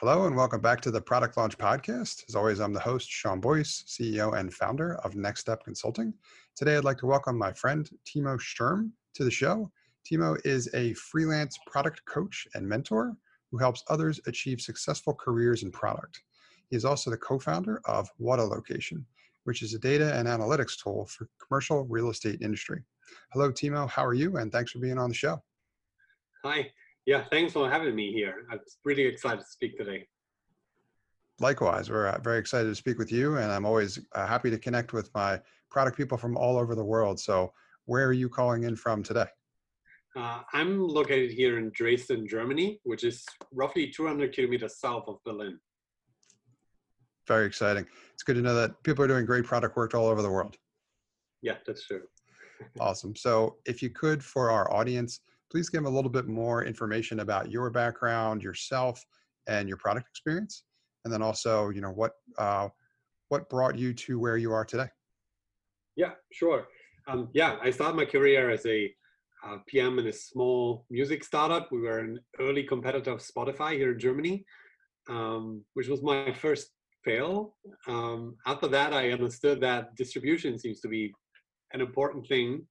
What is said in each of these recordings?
Hello, and welcome back to the Product Launch Podcast. As always, I'm the host, Sean Boyce, CEO and founder of Next Step Consulting. Today, I'd like to welcome my friend, Timo Sturm, to the show. Timo is a freelance product coach and mentor who helps others achieve successful careers in product. He is also the co founder of Location, which is a data and analytics tool for commercial real estate industry. Hello, Timo. How are you? And thanks for being on the show. Hi. Yeah, thanks for having me here. I'm really excited to speak today. Likewise, we're uh, very excited to speak with you, and I'm always uh, happy to connect with my product people from all over the world. So, where are you calling in from today? Uh, I'm located here in Dresden, Germany, which is roughly 200 kilometers south of Berlin. Very exciting. It's good to know that people are doing great product work all over the world. Yeah, that's true. awesome. So, if you could, for our audience, please give a little bit more information about your background, yourself, and your product experience, and then also, you know, what uh, what brought you to where you are today. Yeah, sure. Um, yeah, I started my career as a uh, PM in a small music startup. We were an early competitor of Spotify here in Germany, um, which was my first fail. Um, after that, I understood that distribution seems to be an important thing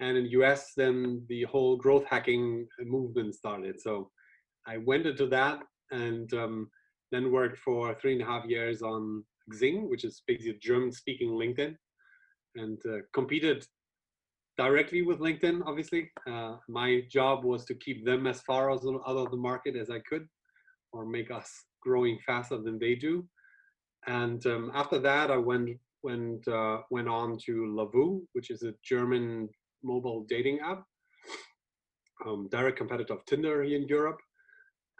and in US, then the whole growth hacking movement started. So I went into that and um, then worked for three and a half years on Xing, which is basically German-speaking LinkedIn, and uh, competed directly with LinkedIn. Obviously, uh, my job was to keep them as far as out of the market as I could, or make us growing faster than they do. And um, after that, I went went uh, went on to Lovoo, which is a German mobile dating app, um, direct competitor of Tinder here in Europe,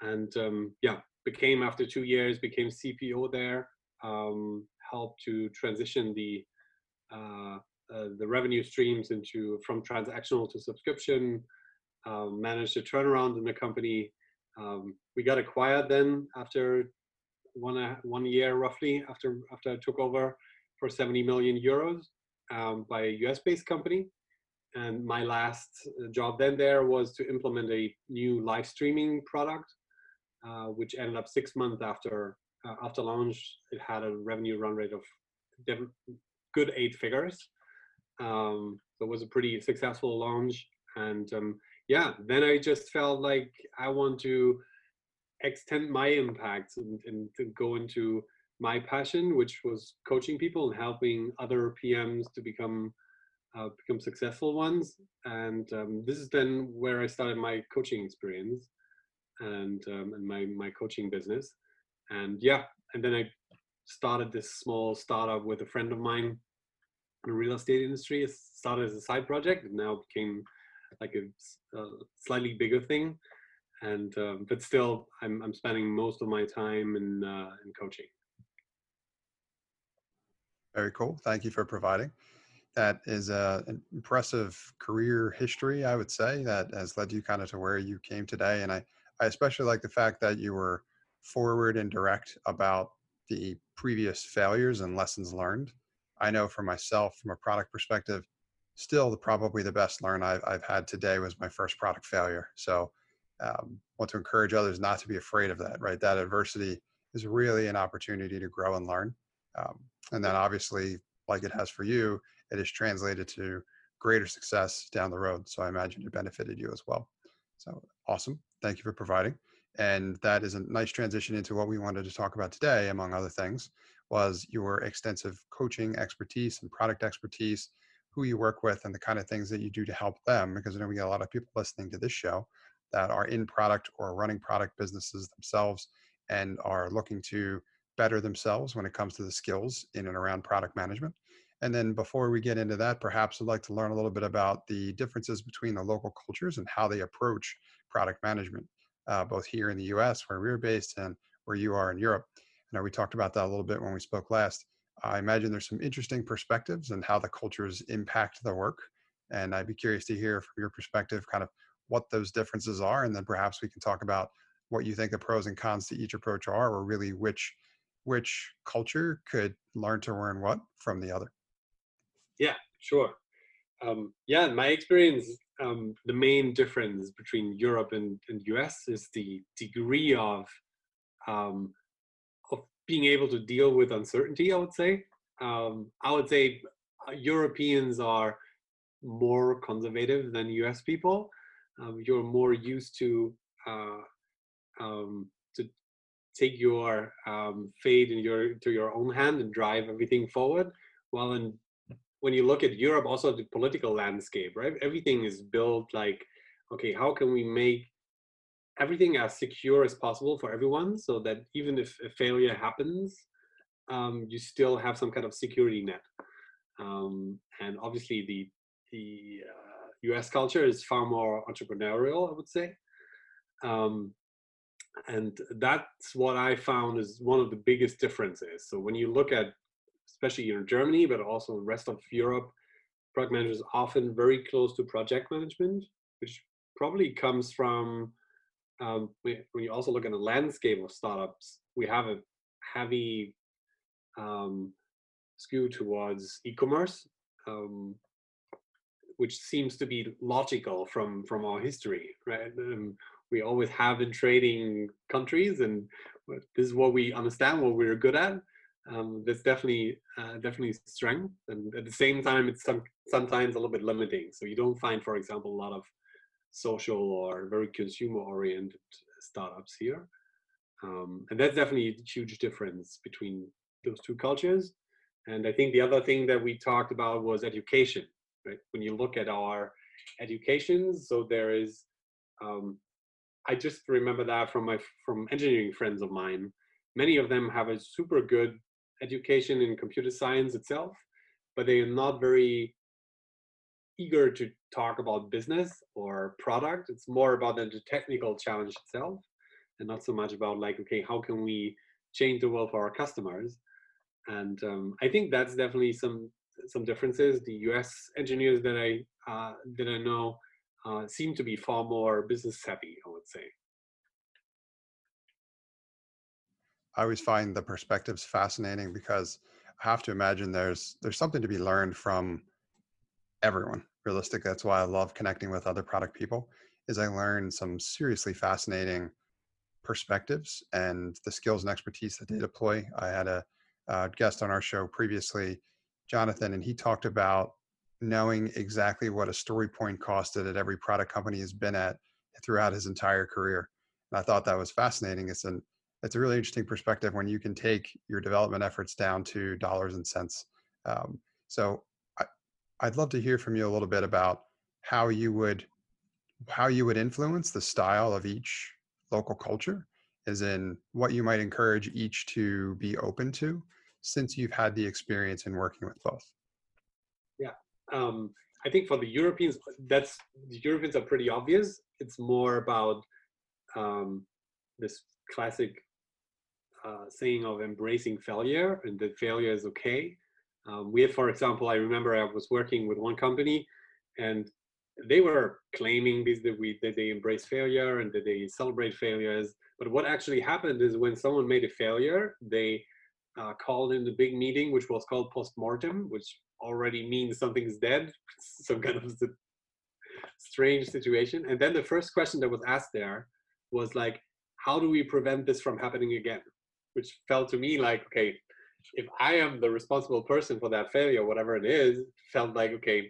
and um, yeah, became after two years became CPO there, um, helped to transition the uh, uh, the revenue streams into from transactional to subscription, um, managed a turnaround in the company. Um, we got acquired then after one uh, one year roughly after after I took over for 70 million euros um, by a US based company. And my last uh, job then there was to implement a new live streaming product, uh, which ended up six months after uh, after launch. It had a revenue run rate of good eight figures. Um, so it was a pretty successful launch. And um, yeah, then I just felt like I want to extend my impact and, and to go into my passion, which was coaching people and helping other PMs to become uh, become successful ones. And um, this is then where I started my coaching experience and um, and my my coaching business. And yeah, and then I started this small startup with a friend of mine in the real estate industry. It started as a side project, and now became like a, a slightly bigger thing. And um, but still, I'm I'm spending most of my time in uh, in coaching. Very cool. Thank you for providing that is a, an impressive career history, I would say, that has led you kind of to where you came today. And I, I especially like the fact that you were forward and direct about the previous failures and lessons learned. I know for myself, from a product perspective, still the, probably the best learn I've, I've had today was my first product failure. So um, want to encourage others not to be afraid of that, right? That adversity is really an opportunity to grow and learn. Um, and then obviously, like it has for you, it is translated to greater success down the road. So I imagine it benefited you as well. So awesome. Thank you for providing. And that is a nice transition into what we wanted to talk about today, among other things, was your extensive coaching expertise and product expertise, who you work with, and the kind of things that you do to help them. Because I know we get a lot of people listening to this show that are in product or running product businesses themselves and are looking to better themselves when it comes to the skills in and around product management. And then before we get into that, perhaps I'd like to learn a little bit about the differences between the local cultures and how they approach product management, uh, both here in the US, where we're based, and where you are in Europe. I know we talked about that a little bit when we spoke last. I imagine there's some interesting perspectives and how the cultures impact the work. And I'd be curious to hear from your perspective kind of what those differences are. And then perhaps we can talk about what you think the pros and cons to each approach are, or really which which culture could learn to learn what from the other. Yeah, sure. Um, yeah, in my experience, um, the main difference between Europe and, and US is the degree of um, of being able to deal with uncertainty. I would say. Um, I would say uh, Europeans are more conservative than U.S. people. Um, you're more used to uh, um, to take your fate in your to your own hand and drive everything forward. While in when you look at Europe, also the political landscape, right? Everything is built like, okay, how can we make everything as secure as possible for everyone, so that even if a failure happens, um, you still have some kind of security net. Um, and obviously, the the uh, U.S. culture is far more entrepreneurial, I would say. Um, and that's what I found is one of the biggest differences. So when you look at especially in Germany, but also the rest of Europe, product managers often very close to project management, which probably comes from um, when you also look at the landscape of startups, we have a heavy um, skew towards e-commerce, um, which seems to be logical from from our history, right? Um, we always have in trading countries, and this is what we understand, what we're good at um, that's definitely uh, definitely strength and at the same time it's some, sometimes a little bit limiting. So you don't find for example a lot of social or very consumer oriented startups here. Um, and that's definitely a huge difference between those two cultures. And i think the other thing that we talked about was education right? When you look at our education so there is um, i just remember that from my from engineering friends of mine. Many of them have a super good education in computer science itself, but they are not very eager to talk about business or product. It's more about the technical challenge itself and not so much about like, okay, how can we change the world for our customers? And um, I think that's definitely some some differences. The U.S. engineers that I uh, that I know uh, seem to be far more business savvy. I would say. I always find the perspectives fascinating because I have to imagine there's there's something to be learned from everyone. Realistic. That's why I love connecting with other product people. Is I learn some seriously fascinating perspectives and the skills and expertise that they deploy. I had a, a guest on our show previously, Jonathan, and he talked about knowing exactly what a story point costed at every product company has been at throughout his entire career. And I thought that was fascinating. It's an it's a really interesting perspective when you can take your development efforts down to dollars and cents. Um, so I, I'd love to hear from you a little bit about how you would how you would influence the style of each local culture, as in what you might encourage each to be open to, since you've had the experience in working with both. Yeah, um, I think for the Europeans, that's the Europeans are pretty obvious. It's more about um, this classic uh, saying of embracing failure and that failure is okay. Um, we have, for example, I remember I was working with one company and they were claiming this that we that they embrace failure and that they celebrate failures. But what actually happened is when someone made a failure, they uh, called in the big meeting, which was called post-mortem, which already means something's dead, some kind of strange situation. And then the first question that was asked there was like, how do we prevent this from happening again? Which felt to me like okay if i am the responsible person for that failure whatever it is felt like okay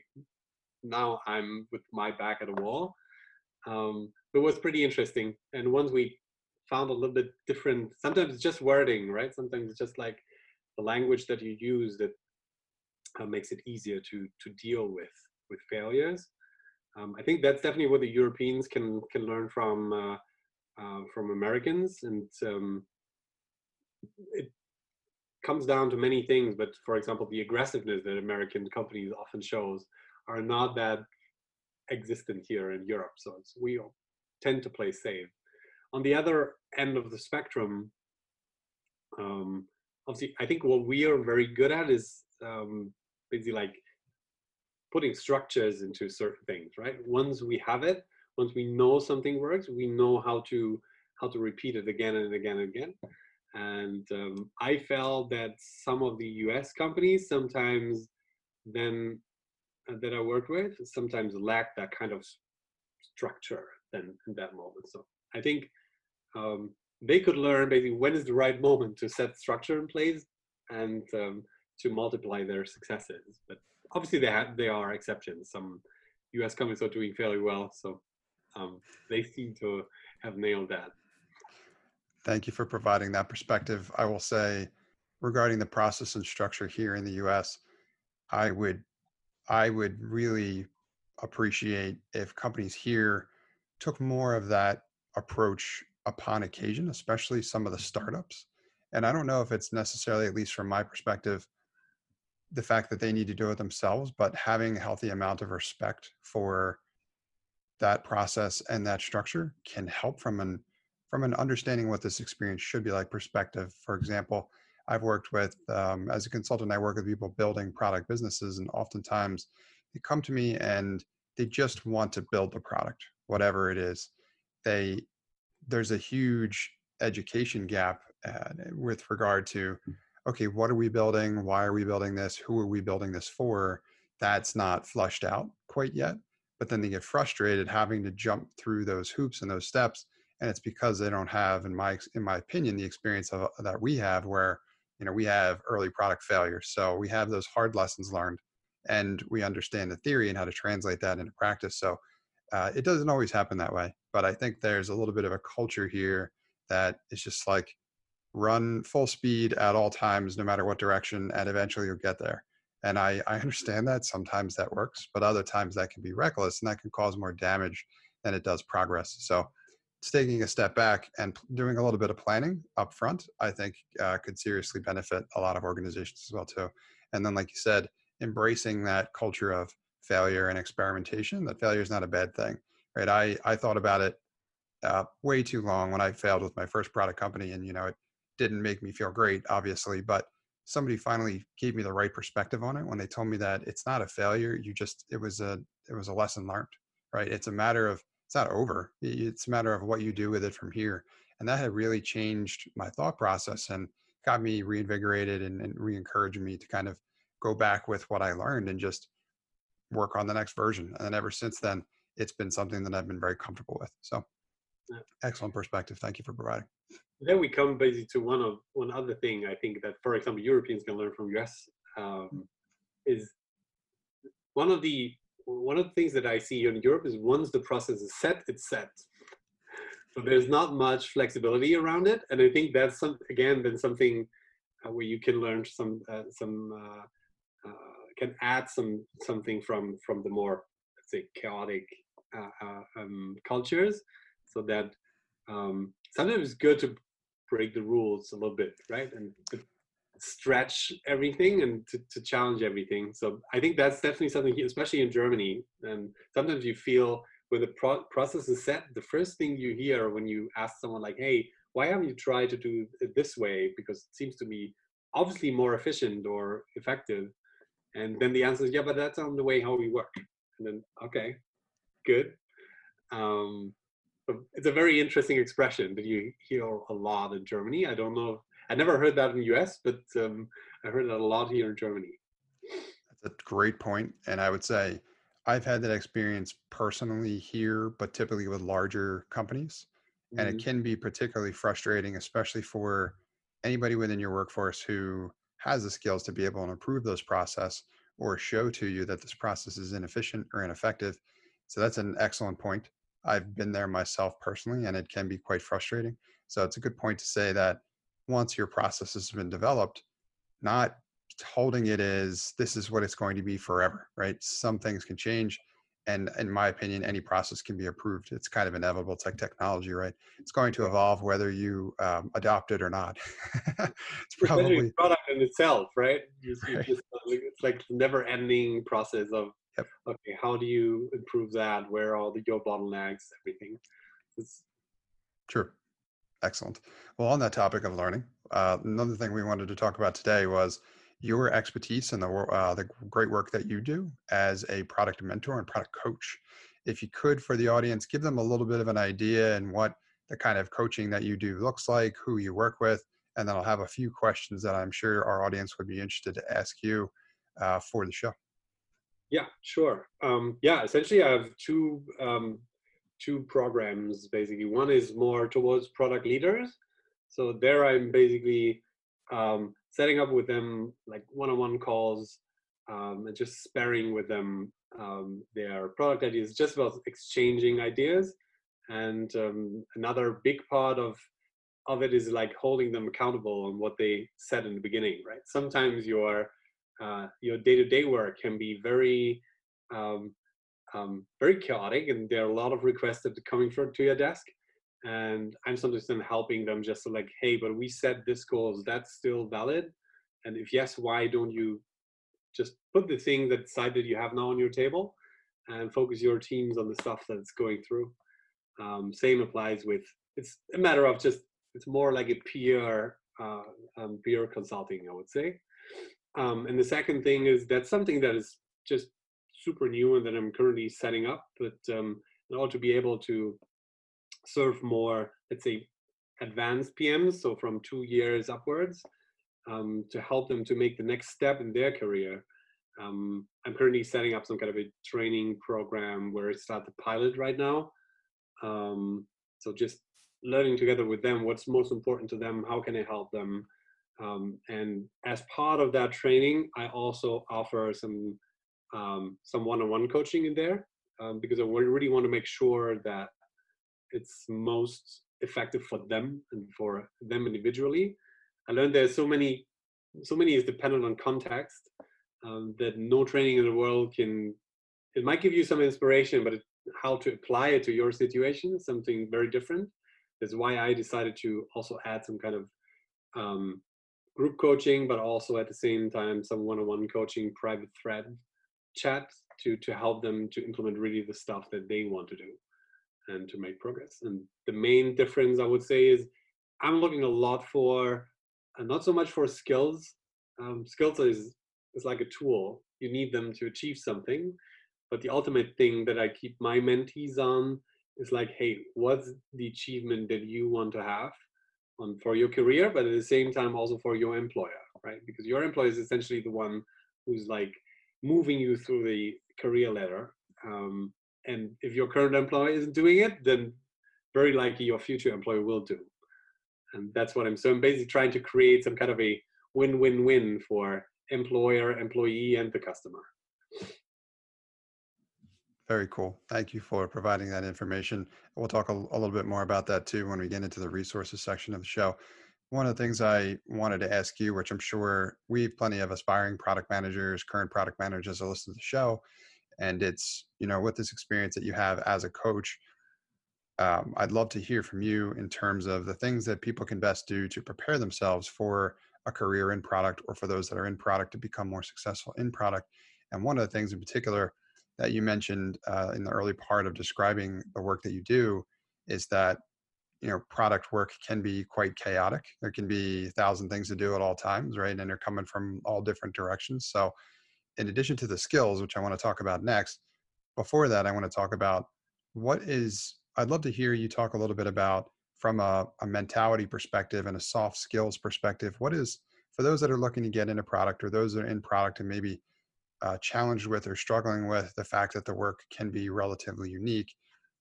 now i'm with my back at the wall. Um, it was pretty interesting. And once we found a little bit different sometimes it's just wording right? Sometimes it's just like the language that you use that uh, makes it easier to to deal with with failures. Um, i think that's definitely what the europeans can can learn from uh, uh, from americans. And um, it comes down to many things, but for example, the aggressiveness that American companies often shows are not that existent here in Europe. So we tend to play safe. On the other end of the spectrum, um, obviously, I think what we are very good at is um, basically like putting structures into certain things, right? Once we have it, once we know something works, we know how to how to repeat it again and again and again. And um, I felt that some of the US companies sometimes then uh, that I worked with sometimes lack that kind of structure then in that moment. So I think um, they could learn basically when is the right moment to set structure in place and um, to multiply their successes. But obviously, they have they are exceptions. Some U.S. companies are doing fairly well, so um, they seem to have nailed that. Thank you for providing that perspective. I will say, regarding the process and structure here in the U.S., I would I would really appreciate if companies here took more of that approach upon occasion, especially some of the startups. And I don't know if it's necessarily, at least from my perspective, the fact that they need to do it themselves, but having a healthy amount of respect for that process and that structure can help from an from an understanding what this experience should be like perspective. For example, I've worked with um, as a consultant, I work with people building product businesses, and oftentimes they come to me and they just want to build the product, whatever it is. They there's a huge education gap uh, with regard to okay, what are we building? Why are we building this? Who are we building this for? That's not flushed out quite yet. But then they get frustrated having to jump through those hoops and those steps, and it's because they don't have, in my in my opinion, the experience of, that we have, where you know we have early product failures. So we have those hard lessons learned, and we understand the theory and how to translate that into practice. So uh, it doesn't always happen that way, but I think there's a little bit of a culture here that is just like run full speed at all times, no matter what direction, and eventually you'll get there. And I, I understand that sometimes that works, but other times that can be reckless and that can cause more damage than it does progress. So, taking a step back and doing a little bit of planning up front, I think uh, could seriously benefit a lot of organizations as well too. And then, like you said, embracing that culture of failure and experimentation. That failure is not a bad thing, right? I I thought about it uh, way too long when I failed with my first product company, and you know it didn't make me feel great, obviously, but somebody finally gave me the right perspective on it when they told me that it's not a failure. You just it was a it was a lesson learned, right? It's a matter of it's not over. It's a matter of what you do with it from here, and that had really changed my thought process and got me reinvigorated and, and re-encouraged me to kind of go back with what I learned and just work on the next version. And then ever since then, it's been something that I've been very comfortable with. So, excellent perspective. Thank you for providing then we come basically to one of one other thing I think that, for example, Europeans can learn from US um, is one of the one of the things that I see here in Europe is once the process is set, it's set. So there's not much flexibility around it, and I think that's some again been something uh, where you can learn some uh, some uh, uh can add some something from from the more let's say chaotic uh, uh, um, cultures, so that um, sometimes it's good to break the rules a little bit, right? And stretch everything and to, to challenge everything. So I think that's definitely something, especially in Germany. And sometimes you feel when the pro- process is set, the first thing you hear when you ask someone like, "Hey, why haven't you tried to do it this way?" Because it seems to be obviously more efficient or effective. And then the answer is, "Yeah, but that's on the way how we work." And then, okay, good. Um, it's a very interesting expression that you hear a lot in Germany. I don't know. I never heard that in the US, but um, I heard that a lot here in Germany. That's a great point, and I would say I've had that experience personally here, but typically with larger companies, mm-hmm. and it mm-hmm. can be particularly frustrating, especially for anybody within your workforce who has the skills to be able to improve those process or show to you that this process is inefficient or ineffective. So that's an excellent point. I've been there myself personally, and it can be quite frustrating. So it's a good point to say that once your process has been developed, not holding it as this is what it's going to be forever, right? Some things can change. And in my opinion, any process can be approved. It's kind of inevitable. It's like technology, right? It's going to evolve whether you um, adopt it or not. it's probably product in itself, right? right. Just, it's like never-ending process of Yep. Okay, how do you improve that? Where are all the, your bottlenecks, everything? It's... Sure. Excellent. Well, on that topic of learning, uh, another thing we wanted to talk about today was your expertise and the uh, the great work that you do as a product mentor and product coach. If you could, for the audience, give them a little bit of an idea and what the kind of coaching that you do looks like, who you work with, and then I'll have a few questions that I'm sure our audience would be interested to ask you uh, for the show. Yeah, sure. Um, yeah, essentially, I have two um, two programs basically. One is more towards product leaders, So there I'm basically um, setting up with them like one-on-one calls um, and just sparring with them um, their product ideas, just about exchanging ideas. And um, another big part of of it is like holding them accountable on what they said in the beginning, right? Sometimes your uh, your day-to-day work can be very um, um, very chaotic, and there are a lot of requests that are coming from to your desk. And I'm sometimes then helping them just like, hey, but we set this goal, is that still valid? And if yes, why don't you just put the thing that side that you have now on your table and focus your teams on the stuff that's going through. Um, same applies with it's a matter of just it's more like a peer uh, um, peer consulting, I would say. Um, and the second thing is that's something that is just super new and that I'm currently setting up, but um, in order to be able to serve more, let's say, advanced PMs, so from two years upwards, um, to help them to make the next step in their career. Um, I'm currently setting up some kind of a training program where it's at the pilot right now. Um, so just learning together with them what's most important to them, how can I help them, um, and as part of that training, I also offer some um, some one-on-one coaching in there um, because I really want to make sure that it's most effective for them and for them individually. I learned there's so many, so many is dependent on context um, that no training in the world can. It might give you some inspiration, but it, how to apply it to your situation is something very different. That's why I decided to also add some kind of um, group coaching, but also at the same time some one-on-one coaching, private thread chat to to help them to implement really the stuff that they want to do and to make progress. And the main difference I would say is I'm looking a lot for not so much for skills. Um, skills is is like a tool. You need them to achieve something, but the ultimate thing that I keep my mentees on is like, hey, what's the achievement that you want to have? on for your career, but at the same time also for your employer, right? Because your employer is essentially the one who's like moving you through the career ladder. Um, and if your current employer isn't doing it, then very likely your future employer will do. And that's what I'm so I'm basically trying to create some kind of a win-win-win for employer, employee, and the customer. Very cool. Thank you for providing that information. We'll talk a, a, little bit more about that too when we get into the resources section of the show. One of the things I wanted to ask you, which I'm sure we have plenty of aspiring product managers, current product managers that listen to the show, and it's you know with this experience that you have as a coach, um, I'd love to hear from you in terms of the things that people can best do to prepare themselves for a career in product or for those that are in product to become more successful in product. And one of the things in particular that you mentioned uh, in the early part of describing the work that you do is that you know product work can be quite chaotic. There can be a thousand things to do at all times right? And they're coming from all different directions. So in addition to the skills which i want to talk about next before that i want to talk about what is i'd love to hear you talk a little bit about from a, a mentality perspective and a soft skills perspective what is for those that are looking to get into product or those that are in product and maybe uh, challenged with or struggling with the fact that the work can be relatively unique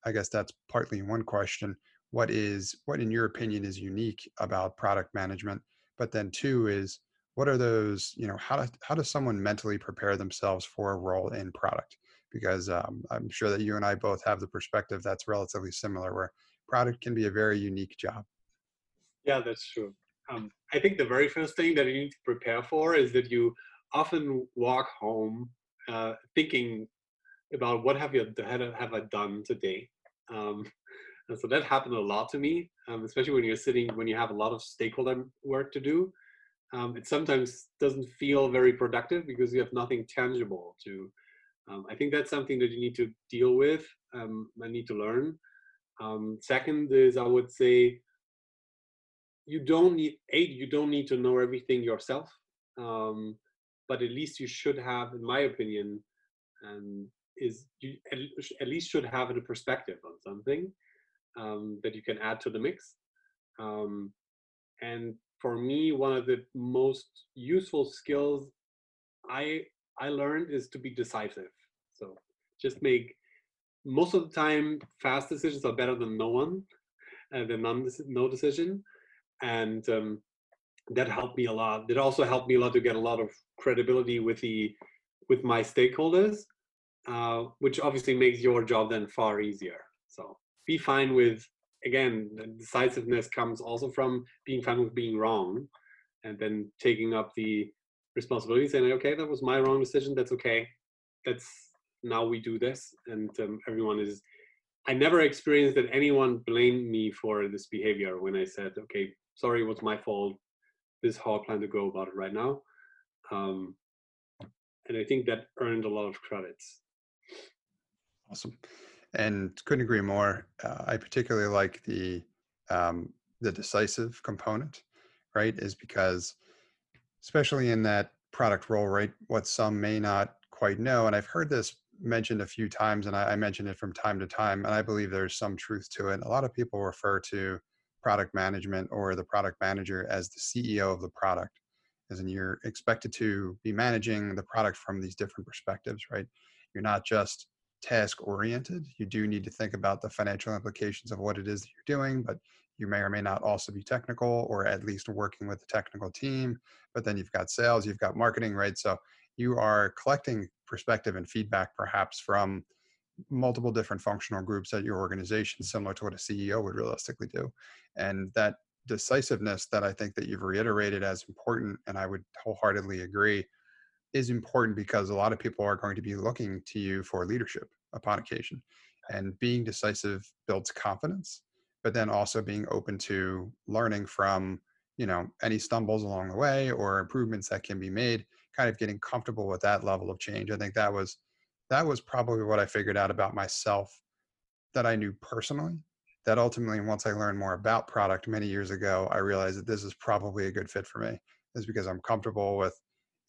i guess that's partly one question what is what in your opinion is unique about product management? But then two is what are those you know how, how does someone mentally prepare themselves for a role in product? Because um, i'm sure that you and i both have the perspective that's relatively similar where product can be a very unique job. Yeah that's true. Um, i think the very first thing that you need to prepare for is that you often walk home uh, thinking about what have you have I done today. Um, and so that happened a lot to me, um, especially when you're sitting when you have a lot of stakeholder work to do. Um, it sometimes doesn't feel very productive because you have nothing tangible to. Um, I think that's something that you need to deal with. Um, I need to learn. Um, second is I would say you don't need a you don't need to know everything yourself. Um, but at least you should have, in my opinion, um, is you at, least should have a perspective on something um, that you can add to the mix. Um, and for me, one of the most useful skills I I learned is to be decisive. So just make most of the time fast decisions are better than no one, uh, than no decision. and um, that helped me a lot. It also helped me a lot to get a lot of credibility with the with my stakeholders, uh, which obviously makes your job then far easier. So be fine with again, decisiveness comes also from being fine with being wrong, and then taking up the responsibility, saying, "Okay, that was my wrong decision. That's okay. That's now we do this," and um, everyone is. I never experienced that anyone blamed me for this behavior when I said, "Okay, sorry, it was my fault. This is how I plan to go about it right now." Um, and I think that earned a lot of credits. Awesome and couldn't agree more. Uh, I particularly like the um, the decisive component, right? Is because especially in that product role, right? What some may not quite know, and I've heard this mentioned a few times, and I, I mention it from time to time, and I believe there's some truth to it. A lot of people refer to product management or the product manager as the CEO of the product, as in you're expected to be managing the product from these different perspectives, right? You're not just task oriented. You do need to think about the financial implications of what it is that you're doing, but you may or may not also be technical or at least working with the technical team. But then you've got sales, you've got marketing, right? So you are collecting perspective and feedback perhaps from multiple different functional groups at your organization, similar to what a CEO would realistically do. And that decisiveness that I think that you've reiterated as important, and I would wholeheartedly agree, is important because a lot of people are going to be looking to you for leadership upon occasion. And being decisive builds confidence, but then also being open to learning from, you know, any stumbles along the way or improvements that can be made, kind of getting comfortable with that level of change. I think that was that was probably what I figured out about myself that I knew personally. That ultimately, once I learned more about product many years ago, I realized that this is probably a good fit for me. Is because I'm comfortable with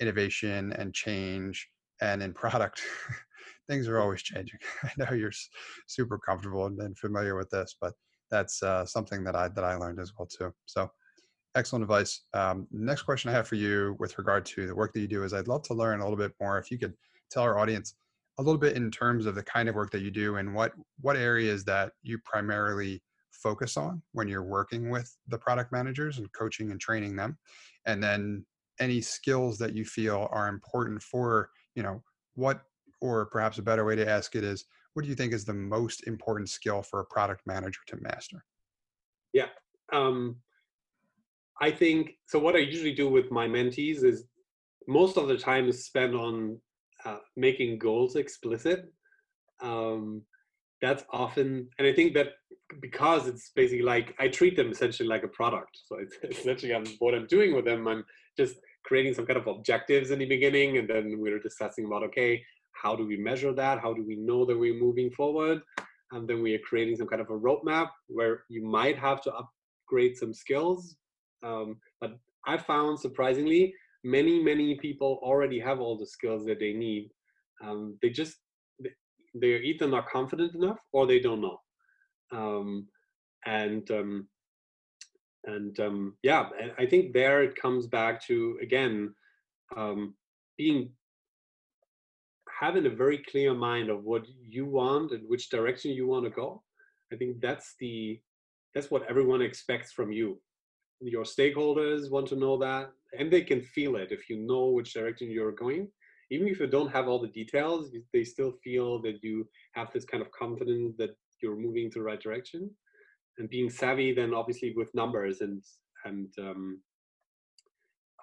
innovation and change and in product things are always changing. I know you're super comfortable and familiar with this but that's uh, something that i that i learned as well too. So excellent advice. Um, next question i have for you with regard to the work that you do is i'd love to learn a little bit more. If you could tell our audience a little bit in terms of the kind of work that you do and what what areas that you primarily focus on when you're working with the product managers and coaching and training them. And then any skills that you feel are important for you know what or perhaps a better way to ask it is what do you think is the most important skill for a product manager to master? Yeah um, i think so what i usually do with my mentees is most of the time is spent on uh, making goals explicit um, that's often and i think that because it's basically like i treat them essentially like a product so it's essentially what i'm doing with them i'm just creating some kind of objectives in the beginning and then we are discussing about okay how do we measure that? How do we know that we're moving forward? And then we are creating some kind of a roadmap where you might have to upgrade some skills. Um, but i found surprisingly many many people already have all the skills that they need. Um, they just they're either not confident enough or they don't know. Um, and um, and um, yeah i think there it comes back to again um, being having a very clear mind of what you want and which direction you want to go. I think that's the that's what everyone expects from you. Your stakeholders want to know that and they can feel it if you know which direction you're going. Even if you don't have all the details they still feel that you have this kind of confidence that you're moving to the right direction and being savvy then obviously with numbers and and um,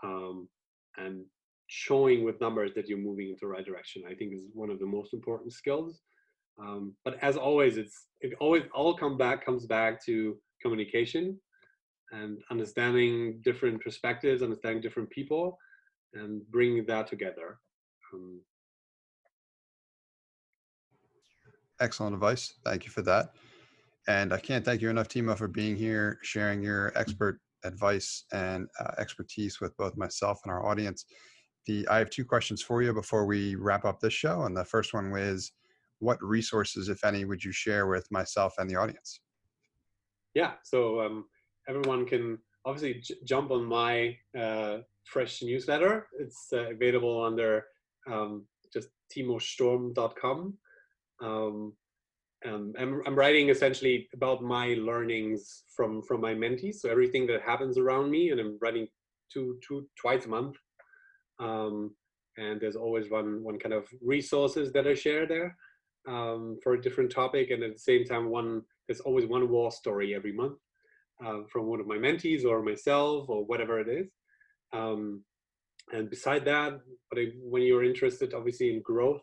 um, and showing with numbers that you're moving into the right direction i think is one of the most important skills. Um, but as always it's it always all come back comes back to communication and understanding different perspectives understanding different people and bringing that together. Um, excellent advice. Thank you for that and I can't thank you enough, Timo, for being here, sharing your expert advice and uh, expertise with both myself and our audience. The I have two questions for you before we wrap up this show, and the first one is, what resources, if any, would you share with myself and the audience? Yeah, so um, everyone can obviously j- jump on my uh, fresh newsletter. It's uh, available under um, just timosturm.com. Um, um, I'm, I'm writing essentially about my learnings from from my mentees, so everything that happens around me, and I'm writing two two twice a month. Um, and there's always one one kind of resources that I share there um, for a different topic, and at the same time, one there's always one war story every month uh, from one of my mentees or myself or whatever it is. Um, and beside that, I, when you're interested, obviously in growth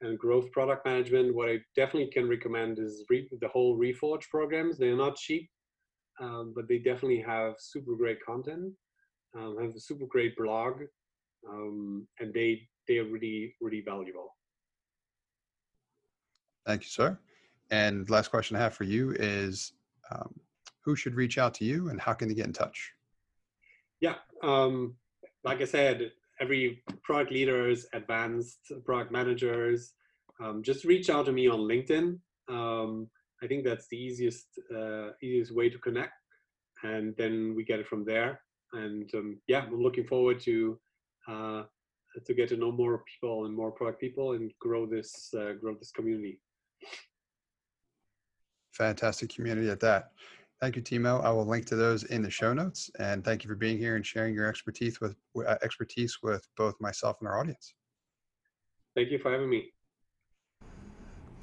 and growth product management, what I definitely can recommend is re- the whole Reforge programs. They're not cheap, um, but they definitely have super great content, um, have a super great blog, um, and they they are really really valuable. Thank you, sir. And last question I have for you is, um, who should reach out to you, and how can they get in touch? Yeah, um, like I said, every product leaders, advanced product managers, um, just reach out to me on LinkedIn. Um, I think that's the easiest uh, easiest way to connect, and then we get it from there. And um, yeah, I'm looking forward to uh, to get to know more people and more product people and grow this uh, grow this community. Fantastic community at that. Thank you, Timo. I will link to those in the show notes. And thank you for being here and sharing your expertise with uh, expertise with both myself and our audience. Thank you for having me.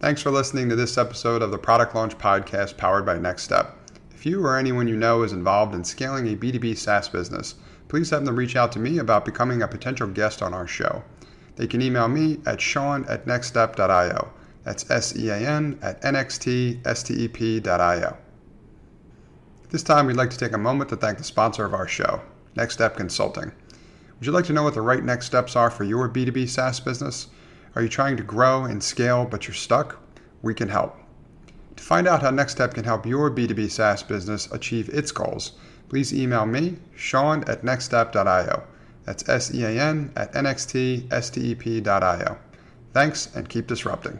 Thanks for listening to this episode of the Product Launch Podcast powered by Next Step. If you or anyone you know is involved in scaling a B2B SaaS business, please have them reach out to me about becoming a potential guest on our show. They can email me at sean at nxtstep.io. That's S E A N at nxtstep.io. This time, we'd like to take a moment to thank the sponsor of our show, Next Step Consulting. Would you like to know what the right next steps are for your B2B SaaS business? Are you trying to grow and scale but you're stuck? We can help. To find out how Next Step can help your B2B SaaS business achieve its goals, please email me, Sean at nxtstep.io. That's S E A N at nxtstep.io. Thanks and keep disrupting.